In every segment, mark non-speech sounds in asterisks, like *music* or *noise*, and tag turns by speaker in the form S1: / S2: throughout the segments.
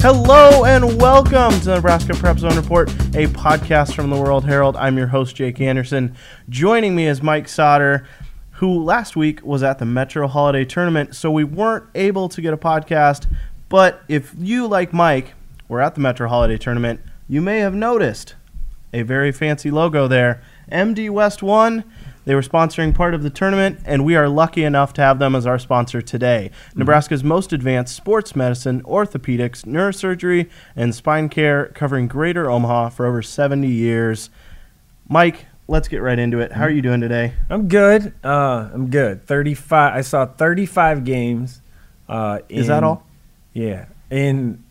S1: Hello and welcome to the Nebraska Prep Zone Report, a podcast from the World Herald. I'm your host, Jake Anderson. Joining me is Mike Sauter, who last week was at the Metro Holiday Tournament, so we weren't able to get a podcast. But if you, like Mike, were at the Metro Holiday Tournament, you may have noticed a very fancy logo there. MD West One. They were sponsoring part of the tournament, and we are lucky enough to have them as our sponsor today. Nebraska's most advanced sports medicine, orthopedics, neurosurgery, and spine care, covering Greater Omaha for over 70 years. Mike, let's get right into it. How are you doing today?
S2: I'm good. Uh, I'm good. 35. I saw 35 games. Uh,
S1: Is that all?
S2: Yeah, in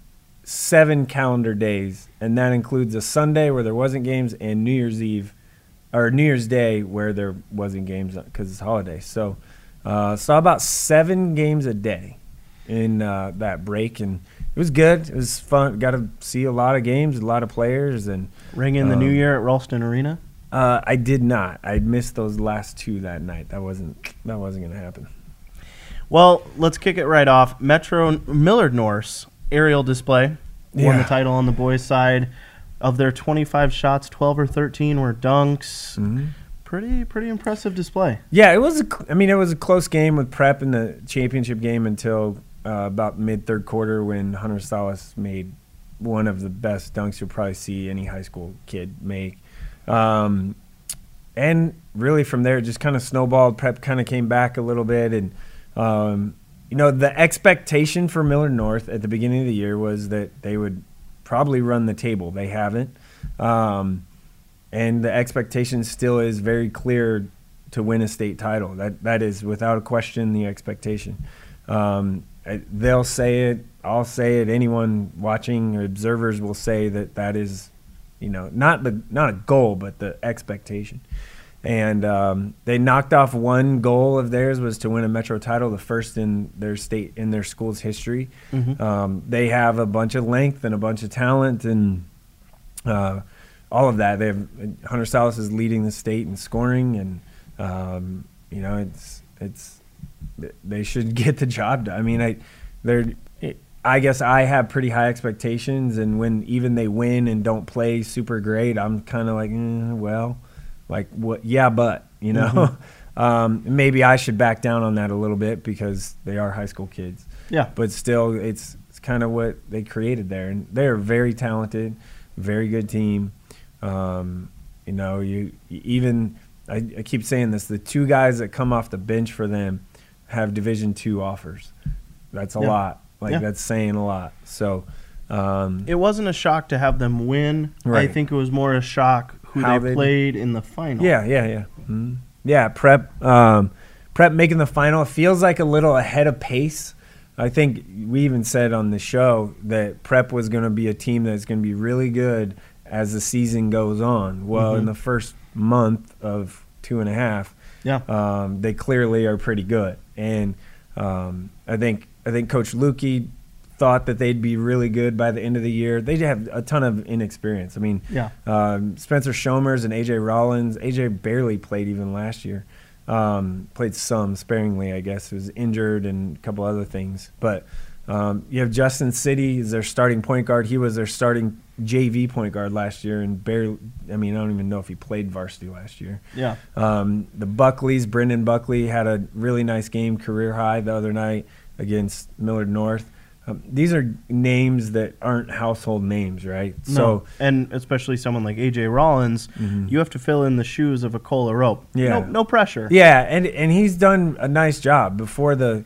S2: seven calendar days, and that includes a Sunday where there wasn't games and New Year's Eve, or New Year's Day where there wasn't games because it's holiday. So, uh, saw about seven games a day in uh, that break, and it was good. It was fun. Got to see a lot of games, a lot of players, and
S1: Ring in the new
S2: Um,
S1: year at Ralston Arena?
S2: uh, I did not. I missed those last two that night. That wasn't that wasn't gonna happen.
S1: Well, let's kick it right off. Metro Millard North aerial display won the title on the boys' side. Of their 25 shots, 12 or 13 were dunks.
S2: Mm-hmm.
S1: Pretty, pretty impressive display.
S2: Yeah, it was. A, I mean, it was a close game with Prep in the championship game until uh, about mid third quarter when Hunter Sallis made one of the best dunks you'll probably see any high school kid make. Um, and really from there, it just kind of snowballed. Prep kind of came back a little bit, and um, you know the expectation for Millard North at the beginning of the year was that they would probably run the table. They haven't. Um, and the expectation still is very clear to win a state title. That that is without a question the expectation. Um, they'll say it. I'll say it. Anyone watching observers will say that that is, you know, not the not a goal, but the expectation. And um, they knocked off one goal of theirs was to win a metro title, the first in their state in their school's history.
S1: Mhm.
S2: Um, they have a bunch of length and a bunch of talent and uh, all of that. They have Hunter Sallis is leading the state in scoring, and um, you know it's it's they should *laughs* get the job done. I mean, I they're I guess I have pretty high expectations, and when even they win and don't play super great, I'm kind of like, eh, well, like what? Yeah, but you know. *laughs* Um, maybe I should back down on that a little bit because they are high school kids
S1: Yeah.
S2: but still, it's it's kind of what they created there, and they're very talented, very good team. Um, you know, you, you even I, I keep saying this: the two guys that come off the bench for them have Division two offers. That's a
S1: Yeah.
S2: lot. Like
S1: Yeah.
S2: that's saying a lot. So. Um,
S1: It wasn't a shock to have them win. I think it was more a shock who
S2: How
S1: they played in the final.
S2: Yeah, yeah, yeah. Mhm. Yeah, prep um, prep making the final feels like a little ahead of pace. I think we even said on the show that prep was going to be a team that's going to be really good as the season goes on. Well, in
S1: Mhm.
S2: the first month of two and a half,
S1: Yeah.
S2: um, they clearly are pretty good. And um, I think I think Coach Lukey thought that they'd be really good by the end of the year. They have a ton of inexperience. I mean,
S1: Yeah.
S2: um, Spencer Shomers and AJ Rollins. AJ barely played even last year. Um, played some sparingly, I guess. Was injured and a couple other things. But um, you have Justin City as their starting point guard. He was their starting JV point guard last year, and barely. I mean, I don't even know if he played varsity last year.
S1: Yeah.
S2: Um, the Buckleys, Brendan Buckley had a really nice game, career high the other night against Millard North. Um, these are names that aren't household names, right?
S1: no. and especially someone like AJ Rollins,
S2: Mhm.
S1: you have to fill in the shoes of a Cola Rope.
S2: Yeah.
S1: No, no pressure.
S2: Yeah, and and he's done a nice job before the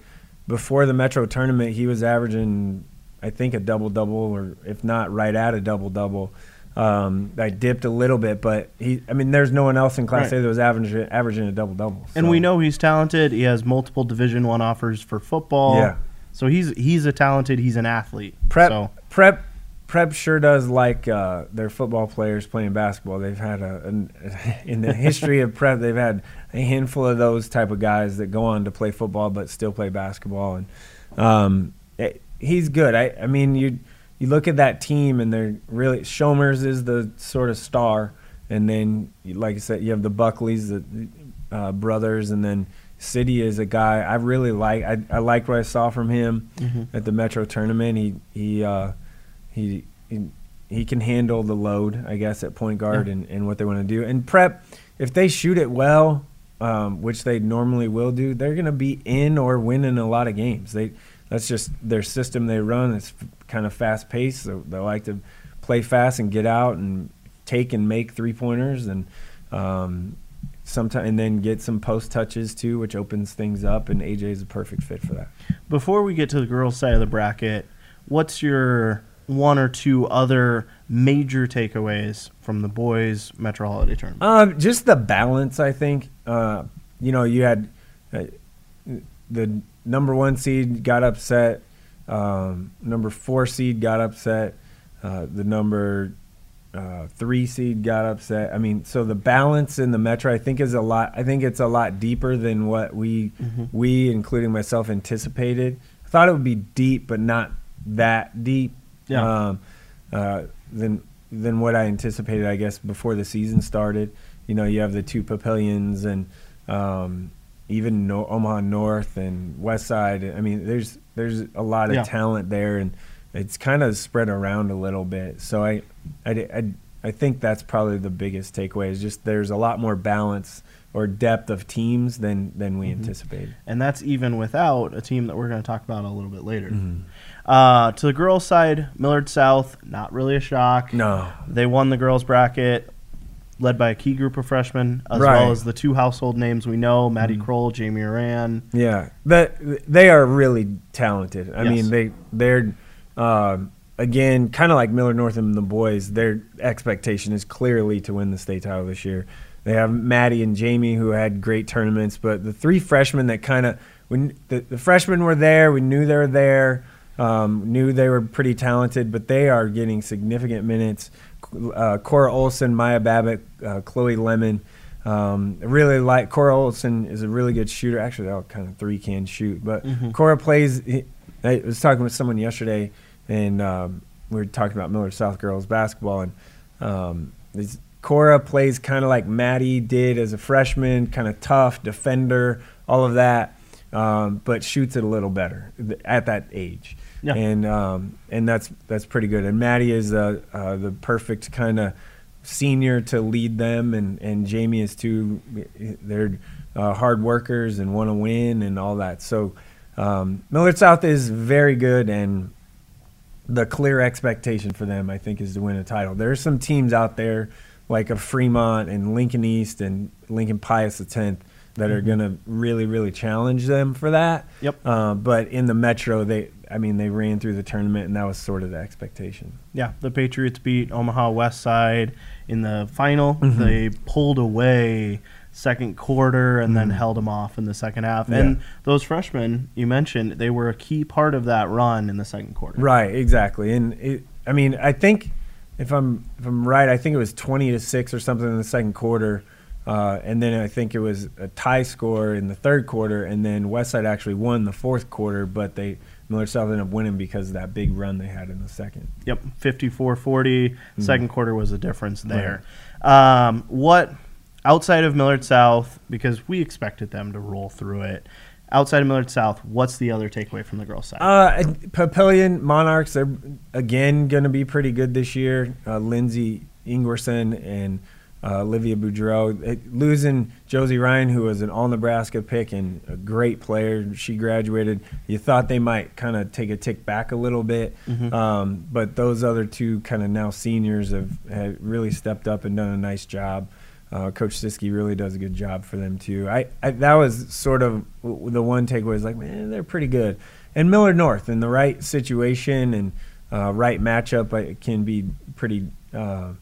S2: before the Metro tournament. He was averaging, I think, a double double, or if not, right at a double double. Um, I dipped a little bit, but he. I mean, there's no one else in Class
S1: Right.
S2: A that was averaging averaging a double double.
S1: And we know he's talented. He has multiple Division One offers for football.
S2: Yeah.
S1: So he's he's a talented. He's an athlete.
S2: prep
S1: So,
S2: prep prep sure does like uh, their football players playing basketball. They've had a an, *laughs* in the history of prep, they've had a handful of those type of guys that go on to play football but still play basketball. And um, it, he's good. I, I mean, you you look at that team and they're really Shomers is the sort of star, and then like I said, you have the Buckleys, the uh, brothers, and then. City is a guy I really like. I, I liked what I saw from him
S1: Mhm.
S2: at the Metro tournament. He he uh, he, he he can handle the load, I guess, at point guard
S1: Yeah.
S2: and, and what they want to do. And prep, if they shoot it well, um, which they normally will do, they're going to be in or winning a lot of games. They that's just their system they run. It's f- kind of fast paced. So they like to play fast and get out and take and make three pointers and um, sometime and then get some post touches too, which opens things up. And AJ is a perfect fit for that.
S1: Before we get to the girls' side of the bracket, what's your one or two other major takeaways from the boys' Metro Holiday Tournament?
S2: Um, just the balance, I think. Uh, you know, you had uh, the number one seed got upset, um, number four seed got upset, uh, the number uh, three seed got upset. I mean, so the balance in the Metro, I think, is a lot. I think it's a lot deeper than what we we, including myself, anticipated. I thought it would be deep, but not that deep.
S1: Yeah.
S2: Um, uh, than than what I anticipated, I guess, before the season started. You know, you have the two Papillions and um, even no- Omaha North and West Side. I mean, there's there's a lot of
S1: Yeah.
S2: talent there, and it's kind of spread around a little bit. So I, I, I, I think that's probably the biggest takeaway is just there's a lot more balance or depth of teams than than we anticipated.
S1: And that's even without a team that we're going to talk about a little bit later.
S2: Mm-hmm.
S1: Uh, to the girls' side, Millard South, not really a shock.
S2: No,
S1: They won the girls' bracket, led by a key group of freshmen, as
S2: Right.
S1: well as the two household names we know Maddie
S2: Mm-hmm.
S1: Krull, Jamie Oran.
S2: Yeah, that they are really talented. I
S1: Yes.
S2: mean, they they're um again kind of like Millard North and the boys. Their expectation is clearly to win the state title this year. They have Maddie and Jamie who had great tournaments, but the three freshmen that kind of when the, the freshmen were there, we knew they were there. Um, knew they were pretty talented, but they are getting significant minutes. Uh, Cora Olson, Maya Babbitt, uh, Chloe Lemon. Um, really like Cora Olson is a really good shooter. Actually, they all kind of three can shoot, but Cora plays. he- I was talking with someone yesterday, and um, we were talking about Millard South girls basketball, and um, Cora plays kind of like Maddie did as a freshman, kind of tough defender, all of that, um, but shoots it a little better th- at that age.
S1: Yeah.
S2: And um, and that's that's pretty good. And Maddie is uh, uh, the perfect kind of senior to lead them, and, and Jamie is too. They're uh, hard workers and want to win and all that. So um, Millard South is very good, and the clear expectation for them, I think, is to win a title. There are some teams out there like a Fremont and Lincoln East and Lincoln Pius X that are going to really, really challenge them for that.
S1: Yep.
S2: Uh, but in the Metro, they, I mean, they ran through the tournament, and that was sort of the expectation.
S1: Yeah, the Patriots beat Omaha West Side in the final.
S2: Mm-hmm.
S1: They pulled away second quarter and then held them off in the second half.
S2: Mm-hmm. Yeah.
S1: And those freshmen you mentioned, they were a key part of that run in the second quarter.
S2: Right, exactly. And it, I mean, I think if I'm if I'm right, I think it was 20 to six or something in the second quarter, uh, and then I think it was a tie score in the third quarter, and then Westside actually won the fourth quarter, but they Millard South ended up winning because of that big run they had in the second.
S1: Yep, 54-40. Second quarter was the difference there. Um, what outside of Millard South because we expected them to roll through it. Outside of Millard South, what's the other takeaway from the girls' side?
S2: Uh, Papillion Monarchs are again going to be pretty good this year. Uh, Lindsay Ingwerson and uh, Olivia Boudreau. Uh, losing Josie Ryan, who was an All Nebraska pick and a great player, she graduated. You thought they might kind of take a tick back a little bit, um, but those other two kind of now seniors have, have really stepped up and done a nice job. Uh, Coach Siski really does a good job for them too. I, I that was sort of the one takeaway is like, man, they're pretty good. And Millard North in the right situation and uh, right matchup can be pretty uh,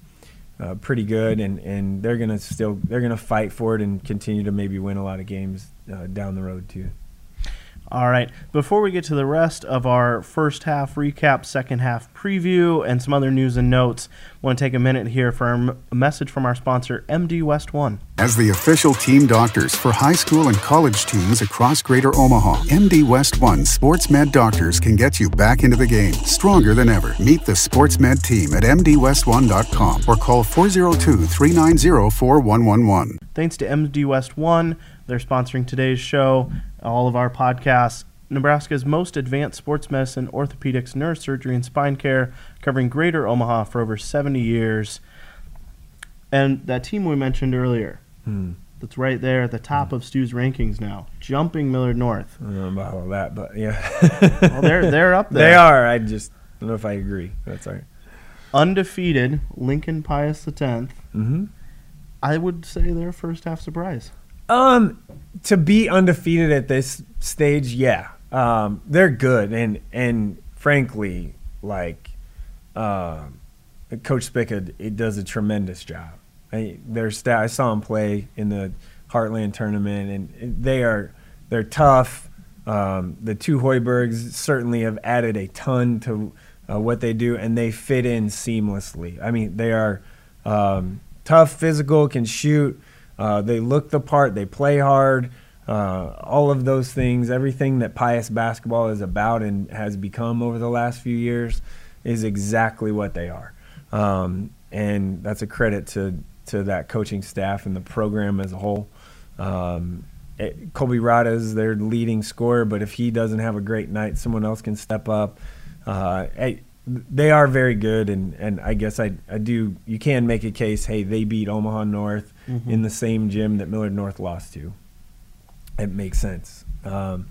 S2: uh, pretty good, and, and they're gonna still they're gonna fight for it and continue to maybe win a lot of games uh, down the road too.
S1: All right. Before we get to the rest of our first half recap, second half preview, and some other news and notes, I want to take a minute here for a message from our sponsor, MD West One.
S3: As the official team doctors for high school and college teams across Greater Omaha, MD West One Sports Med Doctors can get you back into the game stronger than ever. Meet the Sports Med team at MDWest1.com or call 402 390 4111.
S1: Thanks to MD West One, they're sponsoring today's show, all of our podcasts, Nebraska's most advanced sports medicine, orthopedics, neurosurgery, and spine care, covering greater Omaha for over 70 years. And that team we mentioned earlier,
S2: Hmm.
S1: that's right there at the top of Stu's rankings now, jumping Millard North.
S2: I don't know about all that, but yeah. *laughs*
S1: Well, they're they're up there.
S2: They are. I just don't know if I agree. That's all right.
S1: undefeated. Lincoln Pius the tenth.
S2: Mm-hmm.
S1: I would say they're a first half surprise.
S2: Um, to be undefeated at this stage, yeah, um, they're good, and and frankly, like, um, Coach Spica, it does a tremendous job. I, their staff, I saw him play in the Heartland tournament, and they are they're tough. Um, the two Hoibergs certainly have added a ton to uh, what they do, and they fit in seamlessly. I mean, they are um, tough, physical, can shoot. Uh, they look the part. They play hard. Uh, all of those things, everything that Pius basketball is about and has become over the last few years, is exactly what they are. Um, and that's a credit to to that coaching staff and the program as a whole. Um, it, Colby Rada is their leading scorer, but if he doesn't have a great night, someone else can step up. Uh, hey, they are very good, and, and I guess I, I do. You can make a case. Hey, they beat Omaha North
S1: Mhm.
S2: in the same gym that Millard North lost to. It makes sense, um,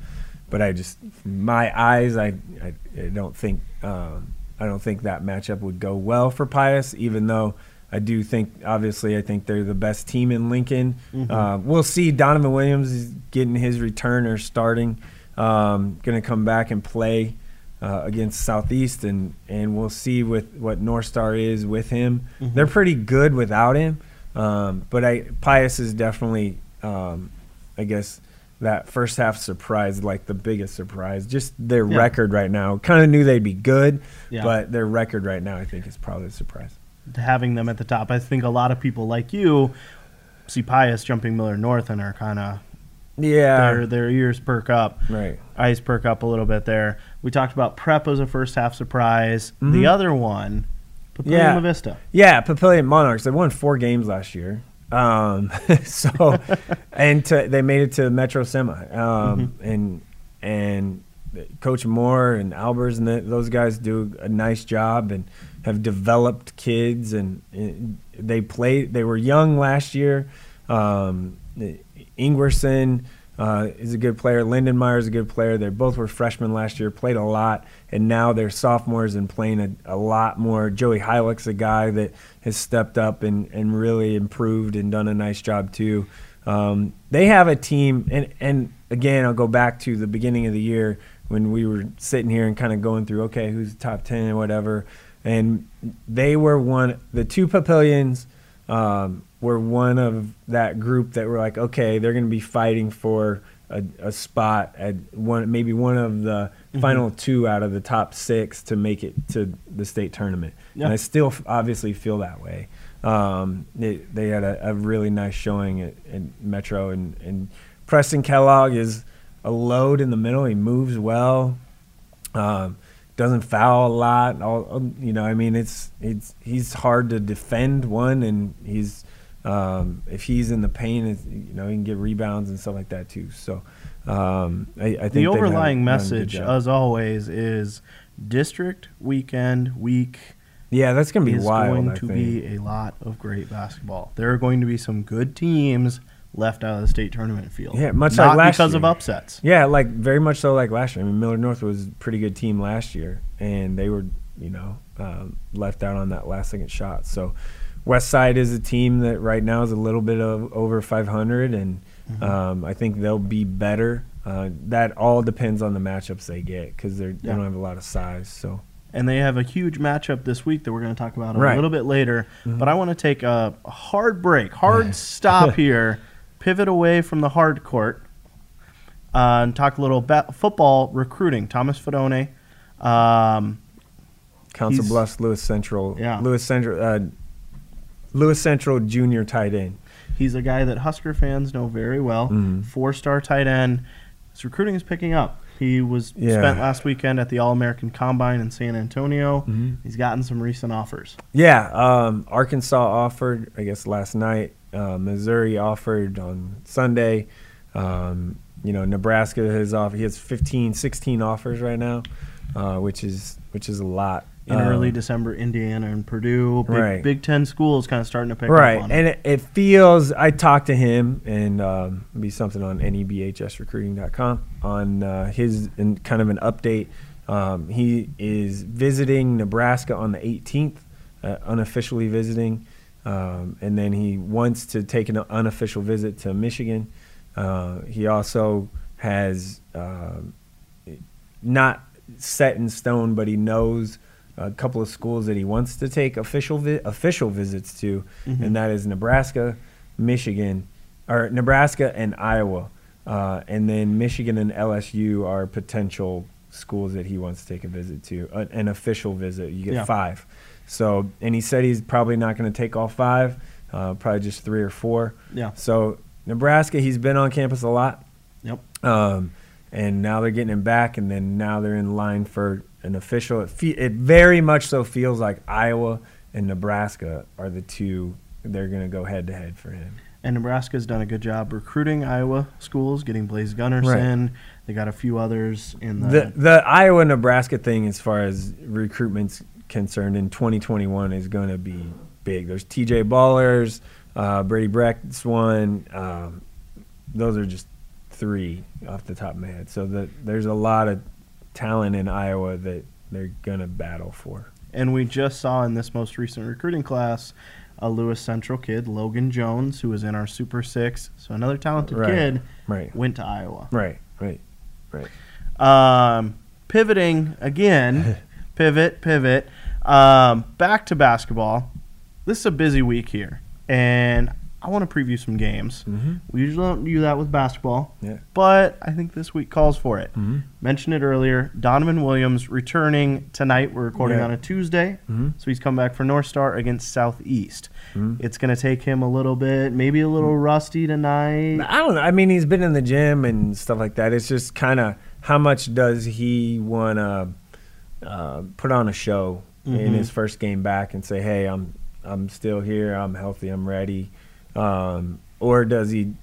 S2: but I just my eyes. I I, I don't think um, I don't think that matchup would go well for Pius, even though. I do think, obviously, I think they're the best team in Lincoln.
S1: Mhm.
S2: Uh, we'll see. Donovan Williams is getting his return or starting. Um, going to come back and play uh, against Southeast, and, and we'll see with what North Star is with him.
S1: Mhm.
S2: They're pretty good without him, um, but I Pius is definitely, um, I guess, that first half surprise, like the biggest surprise. Just their
S1: Yeah.
S2: record right now. Kind of knew they'd be good,
S1: Yeah.
S2: but their record right now, I think, is probably a surprise.
S1: having them at the top. I think a lot of people like you see Pius jumping Millard North and are kind of
S2: Yeah,
S1: their their ears perk up,
S2: right.
S1: eyes perk up a little bit there. We talked about Prep as a first half surprise.
S2: Mhm.
S1: The other one, Papillion
S2: Yeah.
S1: La Vista.
S2: Yeah, Papillion Monarchs. They won four games last year. Um, *laughs* so, and to, they made it to Metro Semi. Um, And and Coach Moore and Albers and the, those guys do a nice job and have developed kids. And, and they played. They were young last year. Um, Ingwerson uh, is a good player. Lindenmeyer is a good player. They both were freshmen last year, played a lot, and now they're sophomores and playing a, a lot more. Joey Heilick's a guy that has stepped up and, and really improved and done a nice job too. Um, they have a team, and, and again, I'll go back to the beginning of the year when we were sitting here and kind of going through, okay, who's the top 10 and whatever. And they were one, the two Papillions um, were one of that group that were like, okay, they're going to be fighting for a, a spot at one, maybe one of the
S1: Mhm.
S2: final two out of the top six to make it to the state tournament.
S1: Yeah.
S2: And I still f- obviously feel that way. Um, they, they had a, a really nice showing at, at Metro, and, and Preston Kellogg is a load in the middle. He moves well. Um, doesn't foul a lot. All, you know, I mean, it's it's he's hard to defend one, and he's um, if he's in the paint, you know, he can get rebounds and stuff like that too. So um, I, I think
S1: The overlying
S2: done
S1: message, as always, is district weekend week
S2: yeah, that's gonna be
S1: is
S2: wild.
S1: going
S2: I
S1: to
S2: think.
S1: be a lot of great basketball. There are going to be some good teams left out of the state tournament field.
S2: Yeah, much
S1: not
S2: like last
S1: because of upsets.
S2: Yeah, like very much so like last year. I mean, Millard North was a pretty good team last year, and they were, you know, um, left out on that last second shot. So, West Side is a team that right now is a little bit of over 500, and
S1: Mhm.
S2: um, I think they'll be better. Uh, that all depends on the matchups they get because they don't have a lot of size. So,
S1: and they have a huge matchup this week that we're going to talk about a little bit later.
S2: Mhm.
S1: But I want to take a hard break, hard *laughs* stop here, pivot away from the hard court, uh, and talk a little ba- football recruiting. Thomas Fidone, um,
S2: Council Bluffs, Lewis Central,
S1: Yeah.
S2: Lewis Central, uh, Lewis Central Junior tight end.
S1: he's a guy that Husker fans know very well.
S2: Mhm.
S1: Four-star tight end. His recruiting is picking up. He was
S2: Yeah.
S1: spent last weekend at the All American Combine in San Antonio.
S2: Mhm.
S1: He's gotten some recent offers.
S2: Yeah, um, Arkansas offered, I guess, last night. Uh, Missouri offered on Sunday. Um, you know, Nebraska has off. He has 15, 16 offers right now, uh, which is which is a lot.
S1: In early
S2: Um,
S1: December, Indiana and Purdue, big,
S2: Right.
S1: Big Ten schools kind of starting to pick
S2: right
S1: up on
S2: and
S1: it.
S2: it, feels i talked to him and um, be something on nebhsrecruiting.com on uh, his kind of an update um, he is visiting nebraska on the 18th uh, unofficially visiting um, and then he wants to take an unofficial visit to michigan uh, he also has um not set in stone, but he knows a couple of schools that he wants to take official vi- official visits to,
S1: Mhm.
S2: and that is Nebraska, Michigan, or Nebraska and Iowa, uh, and then Michigan and LSU are potential schools that he wants to take a visit to, uh, an official visit. You get
S1: Yeah.
S2: five. So, and he said he's probably not going to take all five, uh, probably just three or four.
S1: Yeah.
S2: So Nebraska, he's been on campus a lot.
S1: Yep.
S2: Um, and now they're getting him back, and then now they're in line for an official. It, fe- it very much so feels like Iowa and Nebraska are the two. They're going to go head to head for him.
S1: And Nebraska's done a good job recruiting Iowa schools, getting Blaise Gunnerson. They got a few others in the.
S2: The the Iowa Nebraska thing, as far as recruitment's concerned, in 2021 is going to be big. There's T.J. Bollers, uh, Brady Brecht's one. Um, those are just three off the top of my head. So the, there's a lot of talent in Iowa that they're going to battle for.
S1: and we just saw in this most recent recruiting class a Lewis Central kid, Logan Jones, who was in our Super Six. So another talented
S2: Right.
S1: kid
S2: Right.
S1: went to Iowa.
S2: Right. Right. Right.
S1: Um, pivoting again, *laughs* pivot, pivot. Um, back to basketball. This is a busy week here, and I want to preview some games.
S2: Mm-hmm.
S1: We usually don't do that with basketball,
S2: Yeah.
S1: but I think this week calls for it.
S2: Mm-hmm.
S1: Mentioned it earlier. Donovan Williams returning tonight. We're recording
S2: Yeah.
S1: on a Tuesday,
S2: Mhm.
S1: so he's come back for North Star against Southeast.
S2: Mhm.
S1: It's going to take him a little bit, maybe a little rusty tonight.
S2: I don't know. I mean, he's been in the gym and stuff like that. It's just kind of how much does he want to uh, put on a show in
S1: Mhm.
S2: his first game back and say, "Hey, I'm I'm still here. I'm healthy. I'm ready," um, or does he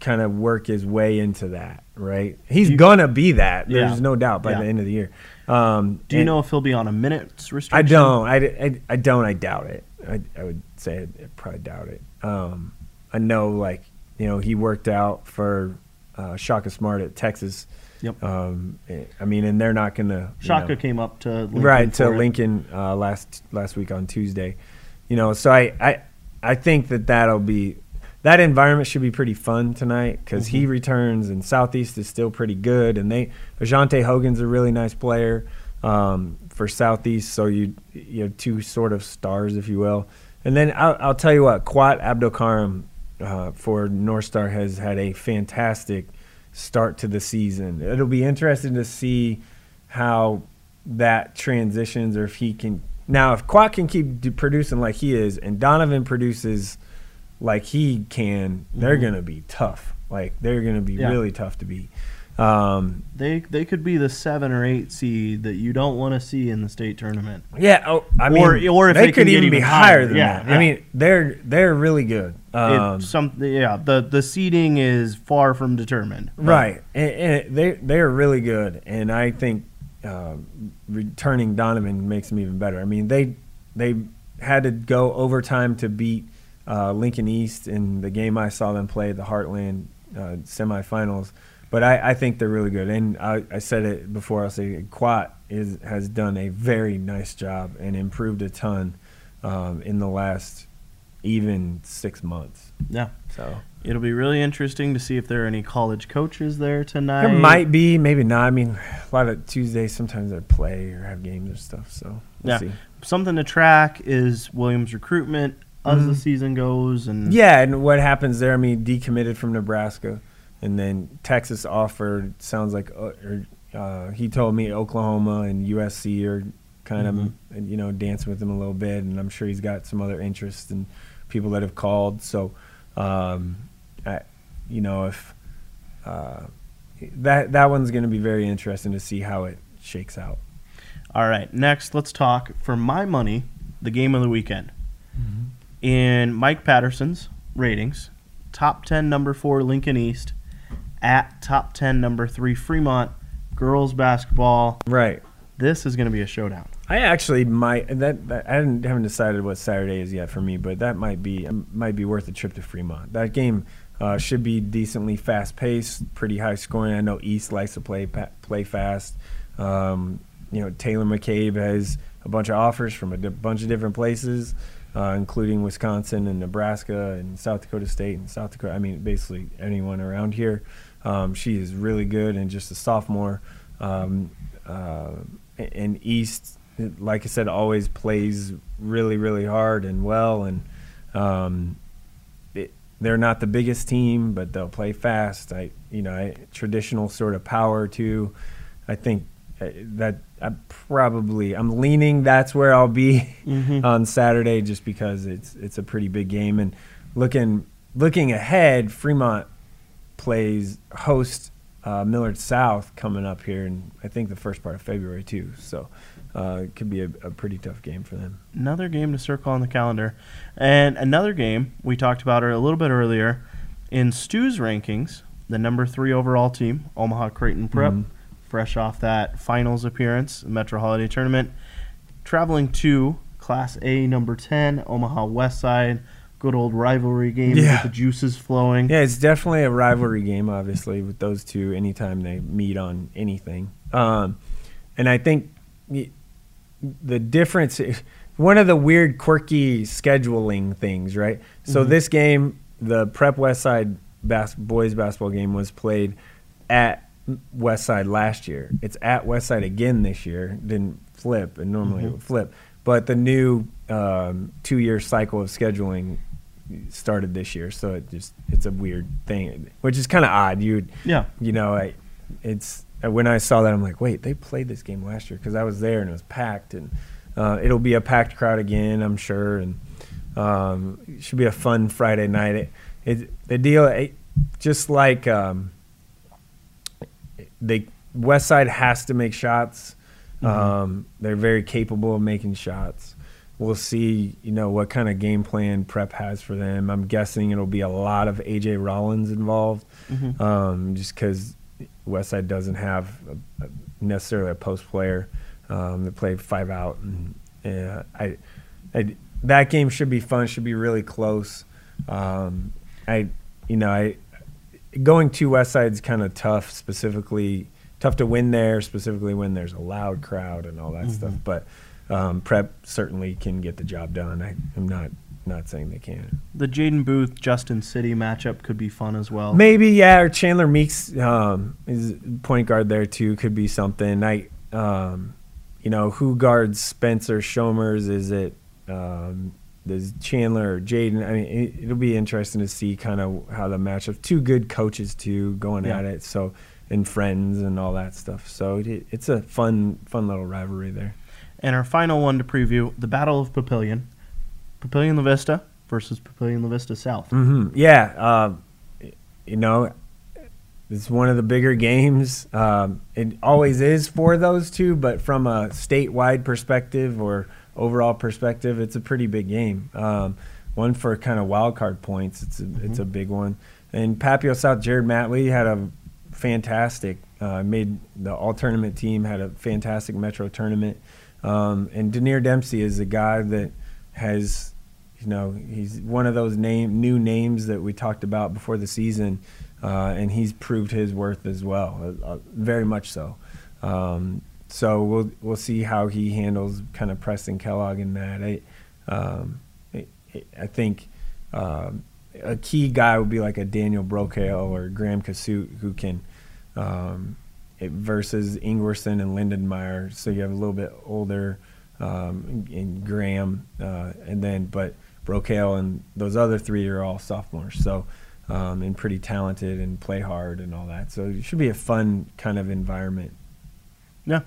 S2: kind of work his way into that? Right? He's
S1: You-
S2: gonna be that. There's
S1: Yeah.
S2: no doubt by
S1: Yeah.
S2: the end of the year. Um,
S1: Do you know if he'll be on a minutes restriction?
S2: I don't. I, I, I don't. I doubt it. I, I would say I probably doubt it. Um, I know, like you know, he worked out for uh, Shaka Smart at Texas.
S1: Yep.
S2: Um, eh, I mean, and they're not gonna
S1: Shaka
S2: know,
S1: came up to Lincoln
S2: right to. Lincoln uh, last last week on Tuesday. You know, so I I, I think that that'll be that environment should be pretty fun tonight because he
S1: Mm-hmm.
S2: returns and Southeast is still pretty good and they Ajante Hogan's a really nice player um, for Southeast. So you you have two sort of stars, if you will. And then I'll, I'll tell you what, Kwat Abdelkarim uh, for North Star has had a fantastic start to the season. It'll be interesting to see how that transitions or if he can. Now, if Kwat can keep producing like he is and Donovan produces like he can, they're
S1: Mhm.
S2: going to be tough. Like, they're going to be
S1: Yeah.
S2: really tough to beat. Um,
S1: They they could be the seven or eight seed that you don't want to see in the state tournament.
S2: Yeah, oh, I mean,
S1: Or- or if
S2: they,
S1: they
S2: could
S1: get
S2: even be
S1: even
S2: higher than
S1: Yeah,
S2: that.
S1: yeah.
S2: I mean, they're they're really good. Um,
S1: It's some yeah the the seeding is far from determined. But
S2: right, and, and they they are really good, and I think uh, returning Donovan makes them even better. I mean, they they had to go overtime to beat uh, Lincoln East in the game I saw them play the Heartland uh, semifinals. But I, I think they're really good, and I, I said it before. I'll say it, Kwat is has done a very nice job and improved a ton um, in the last even six months.
S1: Yeah,
S2: So
S1: it'll be really interesting to see if there are any college coaches there tonight.
S2: there might be, maybe not. I mean, a lot of Tuesdays sometimes they play or have games or stuff. So we'll
S1: Yeah.
S2: see.
S1: something to track is Williams recruitment as the
S2: Mhm.
S1: season goes and
S2: Yeah, and what happens there? I mean, decommitted from Nebraska, and then Texas offered. Sounds like, uh, or uh, he told me Oklahoma and USC are kind
S1: Mhm.
S2: of, you know, dancing with him a little bit, and I'm sure he's got some other interests and people that have called. So, um, I, you know, if uh, that that one's going to be very interesting to see how it shakes out.
S1: All right, next let's talk for my money the game of the weekend. In Mike Patterson's ratings, top 10 number 4 Lincoln East at top 10, number three, Fremont, girls basketball.
S2: Right.
S1: This is going to be a showdown.
S2: I actually might that, that I haven't, haven't decided what Saturday is yet for me, but that might be might be worth a trip to Fremont. That game uh, should be decently fast paced, pretty high scoring. I know East likes to play play fast. Um, you know, Taylor McCabe has a bunch of offers from a di- bunch of different places, uh, including Wisconsin and Nebraska and South Dakota State and South Dakota. I mean, basically anyone around here. Um, she is really good and just a sophomore. Um, uh, and East like I said, always plays really, really hard and well. And um, they're not the biggest team, but they'll play fast. I, you know, I, traditional sort of power too. I think uh, that I probably I'm leaning that's where I'll be mm-hmm. *laughs* on Saturday, just because it's it's a pretty big game. And looking looking ahead, Fremont plays host uh, Millard South coming up here, and I think the first part of February too. So uh, it could be a, a, pretty tough game for them.
S1: Another game to circle on the calendar, and another game we talked about a little bit earlier in Stu's rankings. The number three overall team, Omaha Creighton Prep, mm-hmm. fresh off that finals appearance, Metro Holiday Tournament, traveling to Class A number ten, Omaha West Side. Good old rivalry game yeah. with the juices flowing.
S2: Yeah, it's definitely a rivalry game, obviously, with those two. Anytime they meet on anything, um, and I think the difference *laughs* one of the weird quirky scheduling things right so mm-hmm. this game the prep west side bas- boys basketball game was played at west side last year it's at west side again this year didn't flip and normally mm-hmm. it would flip but the new um, two year cycle of scheduling started this year so it just it's a weird thing which is kind of odd you
S1: yeah
S2: you know I, it's when I saw that, I'm like, wait, they played this game last year because I was there and it was packed, and uh, it'll be a packed crowd again, I'm sure, and um, it should be a fun Friday night. It, it the deal, it, just like um, they West Side has to make shots. Mm-hmm. Um, they're very capable of making shots. We'll see, you know, what kind of game plan Prep has for them. I'm guessing it'll be a lot of AJ Rollins involved, mm-hmm. um, just because Westside doesn't have a, a necessarily a post player um, that played five out. And, uh, I, I, that game should be fun. Should be really close. Um, I, you know, I going to Westside is kind of tough. Specifically, tough to win there. Specifically when there's a loud crowd and all that mm-hmm. stuff. But um, Prep certainly can get the job done. I, I'm not not saying they can't.
S1: The Jaden Booth Justin City matchup could be fun as well.
S2: Maybe yeah, or Chandler Meeks um, is point guard there too. Could be something. I um, you know who guards Spencer Shomers? Is it um, does Chandler or Jaden? I mean, it, will be interesting to see kind of how the matchup. Two good coaches too going yeah. at it. So and friends and all that stuff. So it, it's a fun fun little rivalry there.
S1: And our final one to preview the Battle of Papillion. Papillion La Vista versus Papillion La Vista South.
S2: Mm-hmm. Yeah, uh, you know, it's one of the bigger games. Um, it always is for those two, but from a statewide perspective or overall perspective, it's a pretty big game. Um, one for kind of wild card points. It's a, mm-hmm. it's a big one. And Papio South, Jared Matley had a fantastic. Uh, made the all tournament team. Had a fantastic Metro tournament. Um, and Denier Dempsey is a guy that has, you know, he's one of those name new names that we talked about before the season, uh, and he's proved his worth as well, uh, uh, very much so. Um, so we'll we'll see how he handles kind of Preston Kellogg in that. I, um, I, I think um, a key guy would be like a Daniel Brokale or Graham Kasut who can. Um, versus Ingwerson and Lindenmeyer, so you have a little bit older um, and Graham, uh, and then but Brokale and those other three are all sophomores, so um, and pretty talented and play hard and all that. So it should be a fun kind of environment.
S1: Yeah,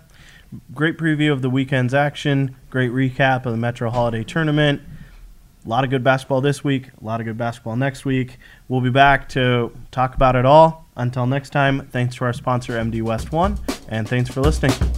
S1: great preview of the weekend's action. Great recap of the Metro Holiday Tournament. A lot of good basketball this week. A lot of good basketball next week. We'll be back to talk about it all. Until next time, thanks to our sponsor, MD West One, and thanks for listening.